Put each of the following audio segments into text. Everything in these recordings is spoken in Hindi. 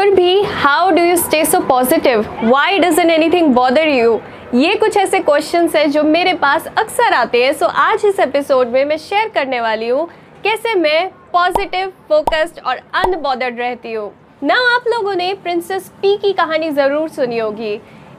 Surbhi, how do you stay so positive? Why doesn't anything bother you? ये कुछ ऐसे क्वेश्चंस हैं जो मेरे पास अक्सर आते हैं सो so, आज इस एपिसोड में मैं शेयर करने वाली हूँ कैसे मैं पॉजिटिव फोकस्ड और अनबॉदर्ड रहती हूँ ना आप लोगों ने प्रिंसेस पी की कहानी ज़रूर सुनी होगी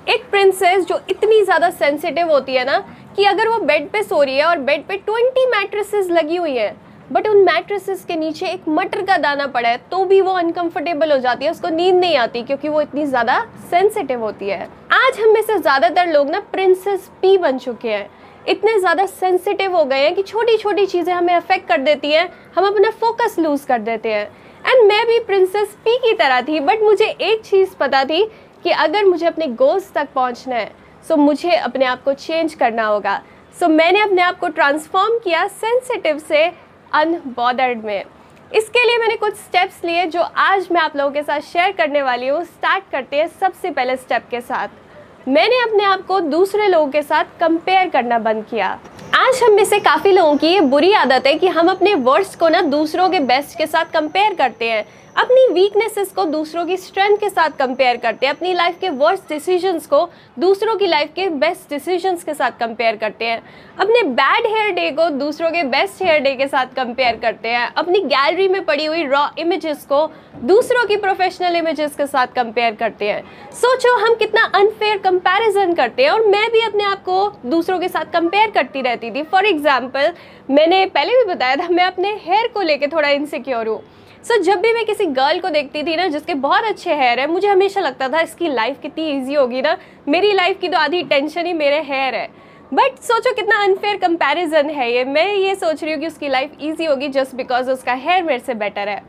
एक प्रिंसेस जो इतनी ज़्यादा सेंसिटिव होती है ना कि अगर वो बेड पे सो रही है और बेड पे ट्वेंटी मैट्रेसेस लगी हुई हैं बट उन मैट्रेसेस के नीचे एक मटर का दाना पड़ा है तो भी वो अनकंफर्टेबल हो जाती है, उसको नींद नहीं आती क्योंकि वो इतनी ज़्यादा सेंसिटिव होती है। आज हम में से ज़्यादातर लोग ना प्रिंसेस पी बन चुके हैं। इतने ज़्यादा सेंसिटिव हो गए हैं कि छोटी छोटी चीज़ें हमें अफेक्ट कर देती हैं, हम अपना फोकस लूज़ कर देते हैं। एंड मैं भी प्रिंसेस पी की तरह थी बट मुझे एक चीज़ पता थी कि अगर मुझे अपने गोल्स तक पहुँचना है सो मुझे अपने आप को चेंज करना होगा। सो मैंने अपने आप को ट्रांसफॉर्म किया सेंसिटिव से अनबॉर्डर्ड में। इसके लिए मैंने कुछ स्टेप्स लिए जो आज मैं आप लोगों के साथ शेयर करने वाली हूँ। स्टार्ट करते हैं सबसे पहले स्टेप के साथ। मैंने अपने आप को दूसरे लोगों के साथ कंपेयर करना बंद किया। आज हम में से काफ़ी लोगों की ये बुरी आदत है कि हम अपने वर्ड्स को ना दूसरों के बेस्ट के साथ कंपेयर करते हैं। अपनी वीकनेसेस को दूसरों की स्ट्रेंथ के साथ कंपेयर करते हैं, अपनी लाइफ के वर्स्ट डिसीजंस को दूसरों की लाइफ के बेस्ट डिसीजंस के साथ कंपेयर करते हैं। अपने बैड हेयर डे को दूसरों के बेस्ट हेयर डे के साथ कंपेयर करते हैं। अपनी गैलरी में पड़ी हुई रॉ इमेजेस को दूसरों की प्रोफेशनल इमेजेस के साथ कंपेयर करते हैं। सोचो, हम कितना अनफेयर कंपैरिजन करते हैं और मैं भी अपने आप को दूसरों के साथ कंपेयर करती रहती थी। फॉर एग्ज़ाम्पल मैंने पहले भी बताया था, मैं अपने हेयर को लेकर थोड़ा इनसिक्योर हूँ। सो so, जब भी मैं किसी गर्ल को देखती थी ना जिसके बहुत अच्छे हेयर है मुझे हमेशा लगता था इसकी लाइफ कितनी ईजी होगी ना। मेरी लाइफ की तो आधी टेंशन ही मेरे हेयर है। बट सोचो कितना अनफेयर कंपैरिजन है ये। मैं ये सोच रही हूँ कि उसकी लाइफ ईजी होगी जस्ट बिकॉज़ उसका हेयर मेरे से बेटर है।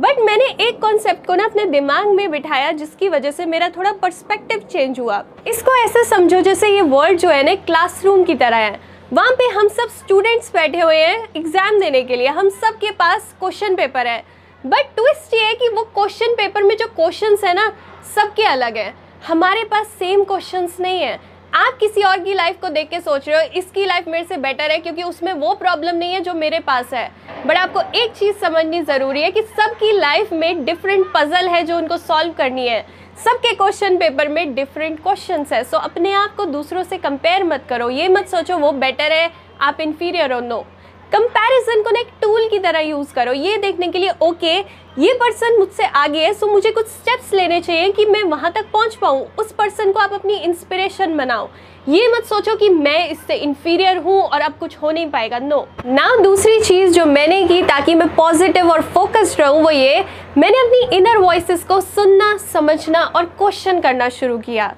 बट मैंने एक कॉन्सेप्ट को ना अपने दिमाग में बिठाया जिसकी वजह से मेरा थोड़ा पर्सपेक्टिव चेंज हुआ। इसको ऐसे समझो जैसे ये वर्ल्ड जो है ना क्लासरूम की तरह है। वहाँ पे हम सब स्टूडेंट्स बैठे हुए हैं एग्ज़ाम देने के लिए। हम सब के पास क्वेश्चन पेपर है। बट ट्विस्ट ये है कि वो क्वेश्चन पेपर में जो क्वेश्चन है ना सबके अलग हैं। हमारे पास सेम क्वेश्चन नहीं है। आप किसी और की लाइफ को देख के सोच रहे हो इसकी लाइफ मेरे से बेटर है क्योंकि उसमें वो प्रॉब्लम नहीं है जो मेरे पास है। बट आपको एक चीज़ समझनी ज़रूरी है कि सबकी लाइफ में डिफरेंट पजल है जो उनको सॉल्व करनी है। सबके क्वेश्चन पेपर में डिफरेंट क्वेश्चन है। सो so, अपने आप को दूसरों से कंपेयर मत करो। ये मत सोचो वो बेटर है आप इन्फीरियर हो नो कंपैरिजन को ना एक टूल की तरह यूज़ करो। ये देखने के लिए ओके ये पर्सन मुझसे आगे है सो मुझे कुछ स्टेप्स लेने चाहिए कि मैं वहाँ तक पहुँच पाऊँ। उस पर्सन को आप अपनी इंस्पिरेशन बनाओ। ये मत सोचो कि मैं इससे इन्फीरियर हूँ और अब कुछ हो नहीं पाएगा। नो ना, दूसरी चीज़ जो मैंने की ताकि मैं पॉजिटिव और फोकस्ड रहूँ, वो ये, मैंने अपनी इनर वॉइस को सुनना, समझना और क्वेश्चन करना शुरू किया।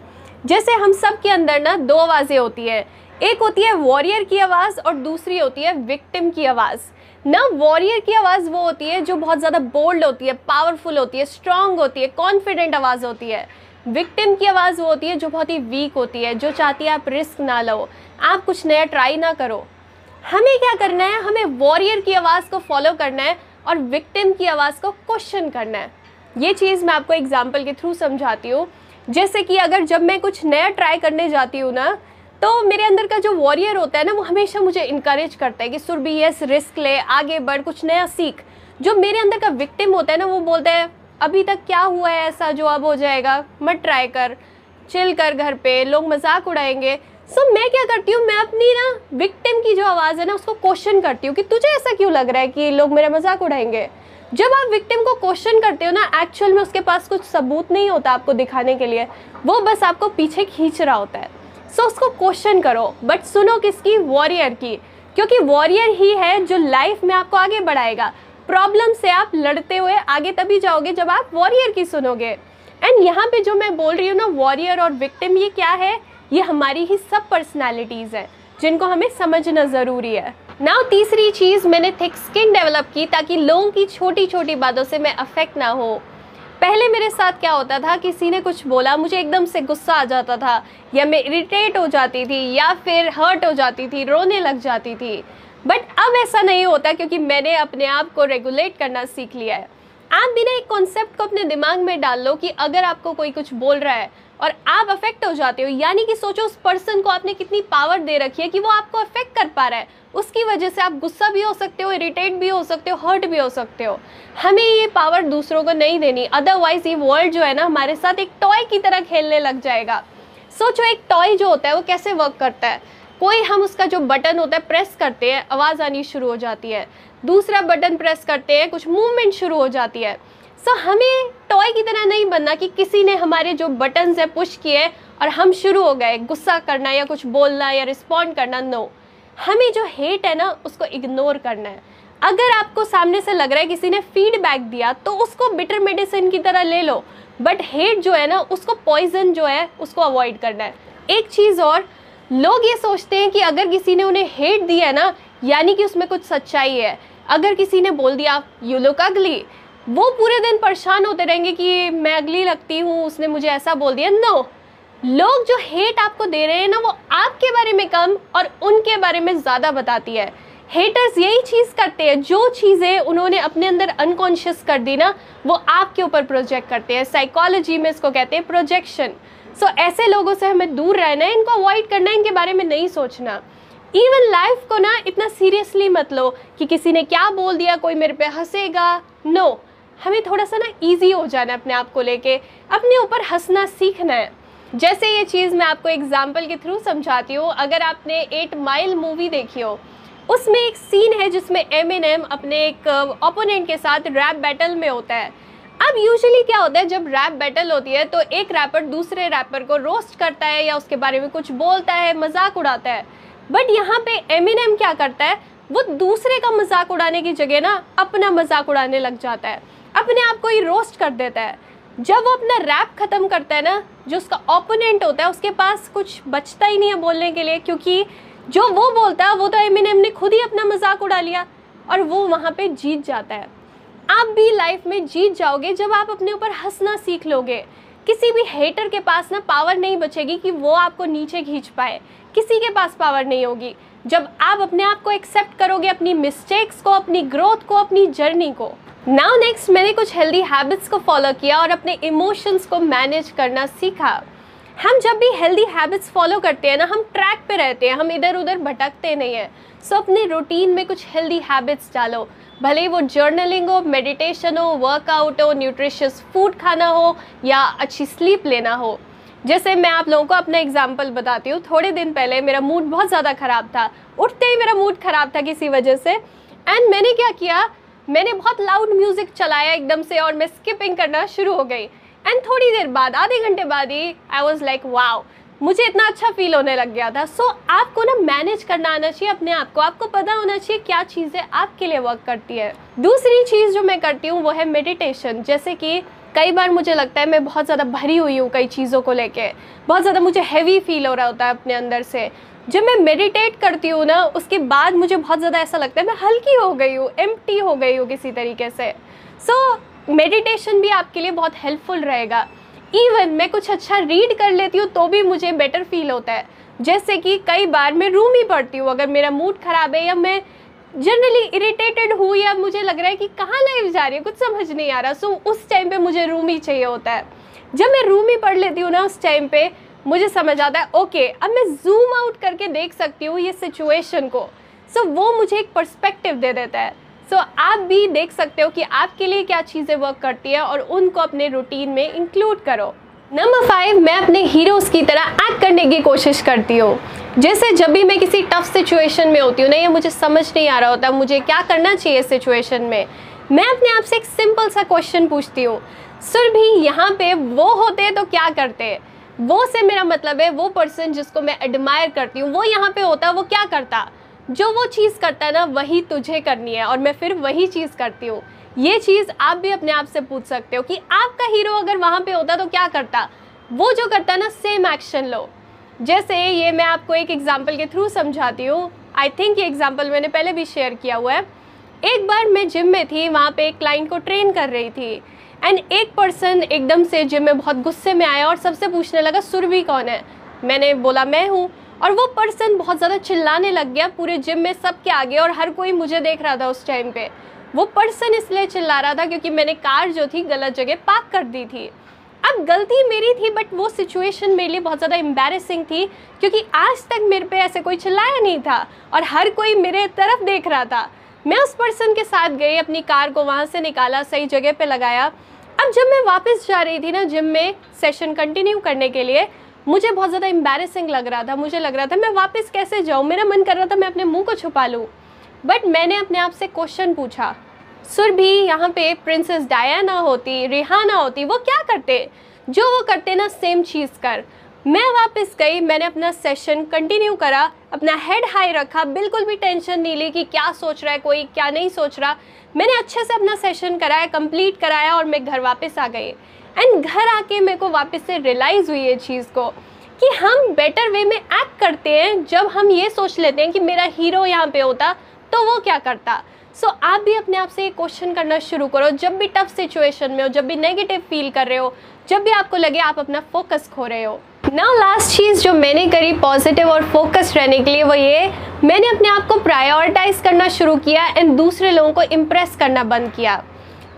जैसे हम सब के अंदर ना दो आवाज़ें होती है। एक होती है वॉरियर की आवाज़ और दूसरी होती है विक्टिम की आवाज़। ना वॉरियर की आवाज़ वो होती है जो बहुत ज़्यादा बोल्ड होती है पावरफुल होती है स्ट्रांग होती है कॉन्फिडेंट आवाज़ होती है। विक्टिम की आवाज़ वो होती है जो बहुत ही वीक होती है, जो चाहती है आप रिस्क ना लो, आप कुछ नया ट्राई ना करो। हमें क्या करना है? हमें वॉरियर की आवाज़ को फॉलो करना है और विक्टिम की आवाज़ को क्वेश्चन करना है। ये चीज़ मैं आपको एग्ज़ाम्पल के थ्रू समझाती हूँ। जैसे कि अगर जब मैं कुछ नया ट्राई करने जाती हूँ ना तो मेरे अंदर का जो वॉरियर होता है ना वो हमेशा मुझे इनक्रेज करता है कि सुरभि यस रिस्क ले आगे बढ़ कुछ नया सीख। जो मेरे अंदर का विक्टिम होता है ना वो बोलता है अभी तक क्या हुआ है ऐसा जो अब हो जाएगा? मत ट्राई कर। चिल कर घर पे लोग मज़ाक उड़ाएँगे। सो so, मैं क्या करती हूँ मैं अपनी ना विक्टिम की जो आवाज़ है ना उसको क्वेश्चन करती हूँ कि तुझे ऐसा क्यों लग रहा है कि लोग मेरा मज़ाक उड़ाएँगे? जब आप विक्टिम को क्वेश्चन करते हो ना एक्चुअल में उसके पास कुछ सबूत नहीं होता आपको दिखाने के लिए वो बस आपको पीछे खींच रहा होता है। सो उसको क्वेश्चन करो बट सुनो किसकी? वॉरियर की। क्योंकि वॉरियर ही है जो लाइफ में आपको आगे बढ़ाएगा। प्रॉब्लम से आप लड़ते हुए आगे तभी जाओगे जब आप वॉरियर की सुनोगे। एंड यहाँ पे जो मैं बोल रही हूँ ना वॉरियर और विक्टिम ये क्या है? ये हमारी ही सब पर्सनैलिटीज़ हैं, जिनको हमें समझना ज़रूरी है। ना तीसरी चीज़ मैंने थिक स्किन डेवलप की ताकि लोगों की छोटी छोटी बातों से मैं अफेक्ट ना हो। पहले मेरे साथ क्या होता था? किसी ने कुछ बोला, मुझे एकदम से गुस्सा आ जाता था। या मैं इरिटेट हो जाती थी, या फिर हर्ट हो जाती थी, रोने लग जाती थी। बट अब ऐसा नहीं होता क्योंकि मैंने अपने आप को रेगुलेट करना सीख लिया है। आप बिना एक कॉन्सेप्ट को अपने दिमाग में डाल लो कि अगर आपको कोई कुछ बोल रहा है और आप अफेक्ट हो जाते हो, यानी कि सोचो उस पर्सन को आपने कितनी पावर दे रखी है कि वो आपको अफेक्ट कर पा रहा है। उसकी वजह से आप गुस्सा भी हो सकते हो इरिटेट भी हो सकते हो हर्ट भी हो सकते हो। हमें ये पावर दूसरों को नहीं देनी अदरवाइज़ ये वर्ल्ड जो है ना, हमारे साथ एक टॉय की तरह खेलने लग जाएगा। सोचो एक टॉय जो होता है, वो कैसे वर्क करता है? कोई हम उसका जो बटन होता है प्रेस करते हैं, आवाज़ आनी शुरू हो जाती है। दूसरा बटन प्रेस करते हैं, कुछ मूवमेंट शुरू हो जाती है। सो so, हमें टॉय की तरह नहीं बनना कि किसी ने हमारे जो बटन्स है पुश किए और हम शुरू हो गए गुस्सा करना या कुछ बोलना या रिस्पॉन्ड करना नो हमें जो हेट है ना उसको इग्नोर करना है। अगर आपको सामने से लग रहा है किसी ने फीडबैक दिया तो उसको बिटर मेडिसिन की तरह ले लो। बट हेट जो है ना उसको पॉइजन जो है उसको अवॉइड करना है। एक चीज़ और लोग ये सोचते हैं कि अगर किसी ने उन्हें हेट दिया है ना यानी कि उसमें कुछ सच्चाई है। अगर किसी ने बोल दिया यू लुक अगली वो पूरे दिन परेशान होते रहेंगे कि मैं अगली लगती हूँ उसने मुझे ऐसा बोल दिया। नो लोग जो हेट आपको दे रहे हैं ना वो आपके बारे में कम और उनके बारे में ज़्यादा बताती है। हेटर्स यही चीज़ करते हैं जो चीज़ें उन्होंने अपने अंदर अनकॉन्शियस कर दी ना वो आपके ऊपर प्रोजेक्ट करते हैं। साइकोलॉजी में इसको कहते हैं प्रोजेक्शन सो so, ऐसे लोगों से हमें दूर रहना है इनको अवॉइड करना है इनके बारे में नहीं सोचना। इवन लाइफ को ना इतना सीरियसली मत लो कि किसी ने क्या बोल दिया कोई मेरे पे हंसेगा। No no. हमें थोड़ा सा ना ईजी हो जाना है अपने आप को लेके, अपने ऊपर हंसना सीखना है। जैसे ये चीज़ मैं आपको एग्ज़ाम्पल के थ्रू समझाती हूँ, अगर आपने एट माइल मूवी देखी हो, उसमें एक सीन है जिसमें एम एन एम अपने एक ओपोनेंट के साथ रैप बैटल में होता है। अब यूजुअली क्या होता है, जब रैप बैटल होती है तो एक रैपर दूसरे रैपर को रोस्ट करता है या उसके बारे में कुछ बोलता है, मज़ाक उड़ाता है। बट यहाँ पे एम एन एम क्या करता है, वो दूसरे का मज़ाक उड़ाने की जगह ना अपना मज़ाक उड़ाने लग जाता है। अपने आप को ही रोस्ट कर देता है। जब वो अपना रैप ख़त्म करता है ना, जो उसका ओपोनेंट होता है, उसके पास कुछ बचता ही नहीं है बोलने के लिए, क्योंकि जो वो बोलता है, वो तो एमिनेम ने खुद ही अपना मज़ाक उड़ा लिया और वो वहाँ पे जीत जाता है। आप भी लाइफ में जीत जाओगे जब आप अपने ऊपर हंसना सीख लोगे। किसी भी हेटर के पास ना पावर नहीं बचेगी कि वो आपको नीचे खींच पाए। किसी के पास पावर नहीं होगी। जब आप अपने आप को एक्सेप्ट करोगे, अपनी मिस्टेक्स को, अपनी ग्रोथ को, अपनी जर्नी को नाउ नेक्स्ट मैंने कुछ हेल्दी हैबिट्स को फॉलो किया और अपने इमोशंस को मैनेज करना सीखा। हम जब भी हेल्दी हैबिट्स फॉलो करते हैं ना हम ट्रैक पे रहते हैं हम इधर उधर भटकते नहीं हैं। सो so, अपने रूटीन में कुछ हेल्दी हैबिट्स डालो। भले वो जर्नलिंग हो मेडिटेशन हो वर्कआउट हो न्यूट्रिशियस फ़ूड खाना हो या अच्छी स्लीप लेना हो। जैसे मैं आप लोगों को अपना एग्ज़ाम्पल बताती हूँ। थोड़े दिन पहले मेरा मूड बहुत ज़्यादा ख़राब था। उठते ही मेरा मूड ख़राब था किसी वजह से। एंड मैंने क्या किया? मैंने बहुत लाउड म्यूज़िक चलाया एकदम से और मैं स्किपिंग करना शुरू हो गई। एंड थोड़ी देर बाद आधे घंटे बाद ही आई वॉज़ लाइक वाओ मुझे इतना अच्छा फील होने लग गया था। सो so, आपको ना मैनेज करना आना चाहिए अपने आप को। आपको पता होना चाहिए क्या चीज़ें आपके लिए वर्क करती है। दूसरी चीज़ जो मैं करती हूँ वो है मेडिटेशन जैसे कि कई बार मुझे लगता है मैं बहुत ज़्यादा भरी हुई हूँ कई चीज़ों को लेके। बहुत ज़्यादा मुझे हैवी फील हो रहा होता है अपने अंदर से। जब मैं मेडिटेट करती हूँ ना उसके बाद मुझे बहुत ज़्यादा ऐसा लगता है मैं हल्की हो गई हूँ एम हो गई हूँ किसी तरीके से। सो so, मेडिटेशन भी आपके लिए बहुत हेल्पफुल रहेगा। इवन मैं कुछ अच्छा रीड कर लेती हूँ तो भी मुझे बेटर फील होता है। जैसे कि कई बार मैं रूम ही पढ़ती हूँ अगर मेरा मूड ख़राब है या मैं जनरली इरिटेटेड हूँ या मुझे लग रहा है कि कहाँ लाइफ जा रही है कुछ समझ नहीं आ रहा। सो so, उस टाइम पे मुझे रूम ही चाहिए होता है। जब मैं रूम ही पढ़ लेती हूँ ना उस टाइम पे मुझे समझ आता है। ओके अब मैं जूम आउट करके देख सकती हूँ ये सिचुएशन को। सो so, वो मुझे एक पर्सपेक्टिव दे देता है। सो so, आप भी देख सकते हो कि आपके लिए क्या चीज़ें वर्क करती है और उनको अपने रूटीन में इंक्लूड करो। नंबर फाइव मैं अपने हीरोज़ की तरह एक्ट करने की कोशिश करती हूँ। जैसे जब भी मैं किसी टफ सिचुएशन में होती हूँ ना ये मुझे समझ नहीं आ रहा होता मुझे क्या करना चाहिए इस सिचुएशन में। मैं अपने आप से एक सिंपल सा क्वेश्चन पूछती हूँ। सर भी यहाँ पे वो होते तो क्या करते वो से मेरा मतलब है, वो पर्सन जिसको मैं एडमायर करती हूँ, वो यहाँ पे होता वो क्या करता? जो वो चीज़ करता है ना, वही तुझे करनी है और मैं फिर वही चीज़ करती हूँ। ये चीज़ आप भी अपने आप से पूछ सकते हो कि आपका हीरो अगर वहाँ पे होता तो क्या करता? वो जो करता ना सेम एक्शन लो। जैसे ये मैं आपको एक एग्ज़ाम्पल के थ्रू समझाती हूँ। आई थिंक ये एग्ज़ाम्पल मैंने पहले भी शेयर किया हुआ है। एक बार मैं जिम में थी, वहाँ पे एक क्लाइंट को ट्रेन कर रही थी। एंड एक पर्सन एकदम से जिम में बहुत गुस्से में आया और सबसे पूछने लगा सुरभि कौन है? मैंने बोला, मैं हूँ। और वो पर्सन बहुत ज़्यादा चिल्लाने लग गया पूरे जिम में सब के आगे और हर कोई मुझे देख रहा था उस टाइम पे। वो पर्सन इसलिए चिल्ला रहा था क्योंकि मैंने कार जो थी गलत जगह पार्क कर दी थी। अब गलती मेरी थी बट वो सिचुएशन मेरे लिए बहुत ज़्यादा एम्बेरसिंग थी क्योंकि आज तक मेरे पे ऐसे कोई चिल्लाया नहीं था और हर कोई मेरे तरफ़ देख रहा था। मैं उस पर्सन के साथ गई, अपनी कार को वहाँ से निकाला, सही जगह पे लगाया। अब जब मैं वापस जा रही थी ना जिम में सेशन कंटिन्यू करने के लिए, मुझे बहुत ज़्यादा एम्बेरसिंग लग रहा था, मुझे लग रहा था, मैं वापस कैसे जाऊँ? मेरा मन कर रहा था मैं अपने मुँह को छुपा लूँ। बट मैंने अपने आप से क्वेश्चन पूछा, सुर भी, यहाँ पे प्रिंसेस डायना होती रिहाना होती, वो क्या करते? जो वो करते ना सेम चीज़ कर। मैं वापस गई मैंने अपना सेशन कंटिन्यू करा अपना हेड हाई रखा बिल्कुल भी टेंशन नहीं ली कि क्या सोच रहा है कोई क्या नहीं सोच रहा। मैंने अच्छे से अपना सेशन कराया कंप्लीट कराया और मैं घर वापस आ गई। एंड घर आके मेरे को वापस से रियलाइज़ हुई ये चीज़ को कि हम बेटर वे में एक्ट करते हैं जब हम ये सोच लेते हैं कि मेरा हीरो यहाँ पे होता तो वो क्या करता। सो so, आप भी अपने आप से क्वेश्चन करना शुरू करो जब भी टफ सिचुएशन में हो जब भी नेगेटिव फील कर रहे हो जब भी आपको लगे आप अपना फोकस खो रहे हो। ना लास्ट चीज़ जो मैंने करी पॉजिटिव और फोकस रहने के लिए वो ये, मैंने अपने आप को प्रायोरिटाइज करना शुरू किया एंड दूसरे लोगों को इम्प्रेस करना बंद किया।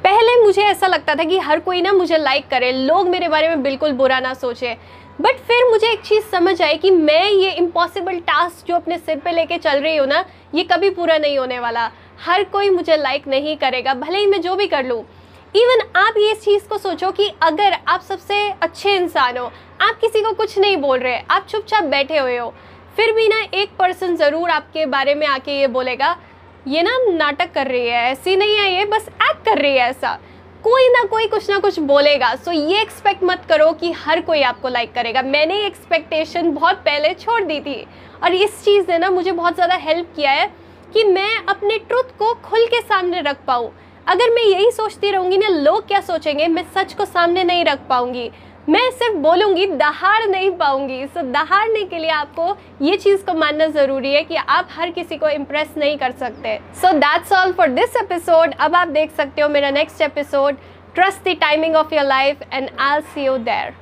पहले मुझे ऐसा लगता था कि हर कोई ना मुझे लाइक करे, लोग मेरे बारे में बिल्कुल बुरा ना सोचे। बट फिर मुझे एक चीज़ समझ आई कि मैं ये इम्पॉसिबल टास्क जो अपने सिर पे लेके चल रही हूँ ना, ये कभी पूरा नहीं होने वाला। हर कोई मुझे लाइक नहीं करेगा, भले ही मैं जो भी कर लूँ। इवन आप ये चीज़ को सोचो कि अगर आप सबसे अच्छे इंसान हो, आप किसी को कुछ नहीं बोल रहे, आप चुपचाप बैठे हुए हो, फिर भी ना एक पर्सन ज़रूर आपके बारे में आके ये बोलेगा, ये ना नाटक कर रही है, ऐसी नहीं है ये, बस एक्ट कर रही है ऐसा। कोई ना कोई कुछ ना कुछ बोलेगा सो ये एक्सपेक्ट मत करो कि हर कोई आपको लाइक करेगा। मैंने एक्सपेक्टेशन बहुत पहले छोड़ दी थी, और इस चीज़ ने ना मुझे बहुत ज़्यादा हेल्प किया है कि मैं अपने ट्रुथ को खुल के सामने रख पाऊँ। अगर मैं यही सोचती रहूँगी ना, लोग क्या सोचेंगे? मैं सच को सामने नहीं रख पाऊँगी। मैं सिर्फ़ बोलूँगी, दहाड़ नहीं पाऊँगी। सो दहाड़ने के लिए आपको ये चीज़ को मानना ज़रूरी है कि आप हर किसी को इम्प्रेस नहीं कर सकते। So that's all for this episode अब आप देख सकते हो मेरा next episode trust the timing of your life and I see you there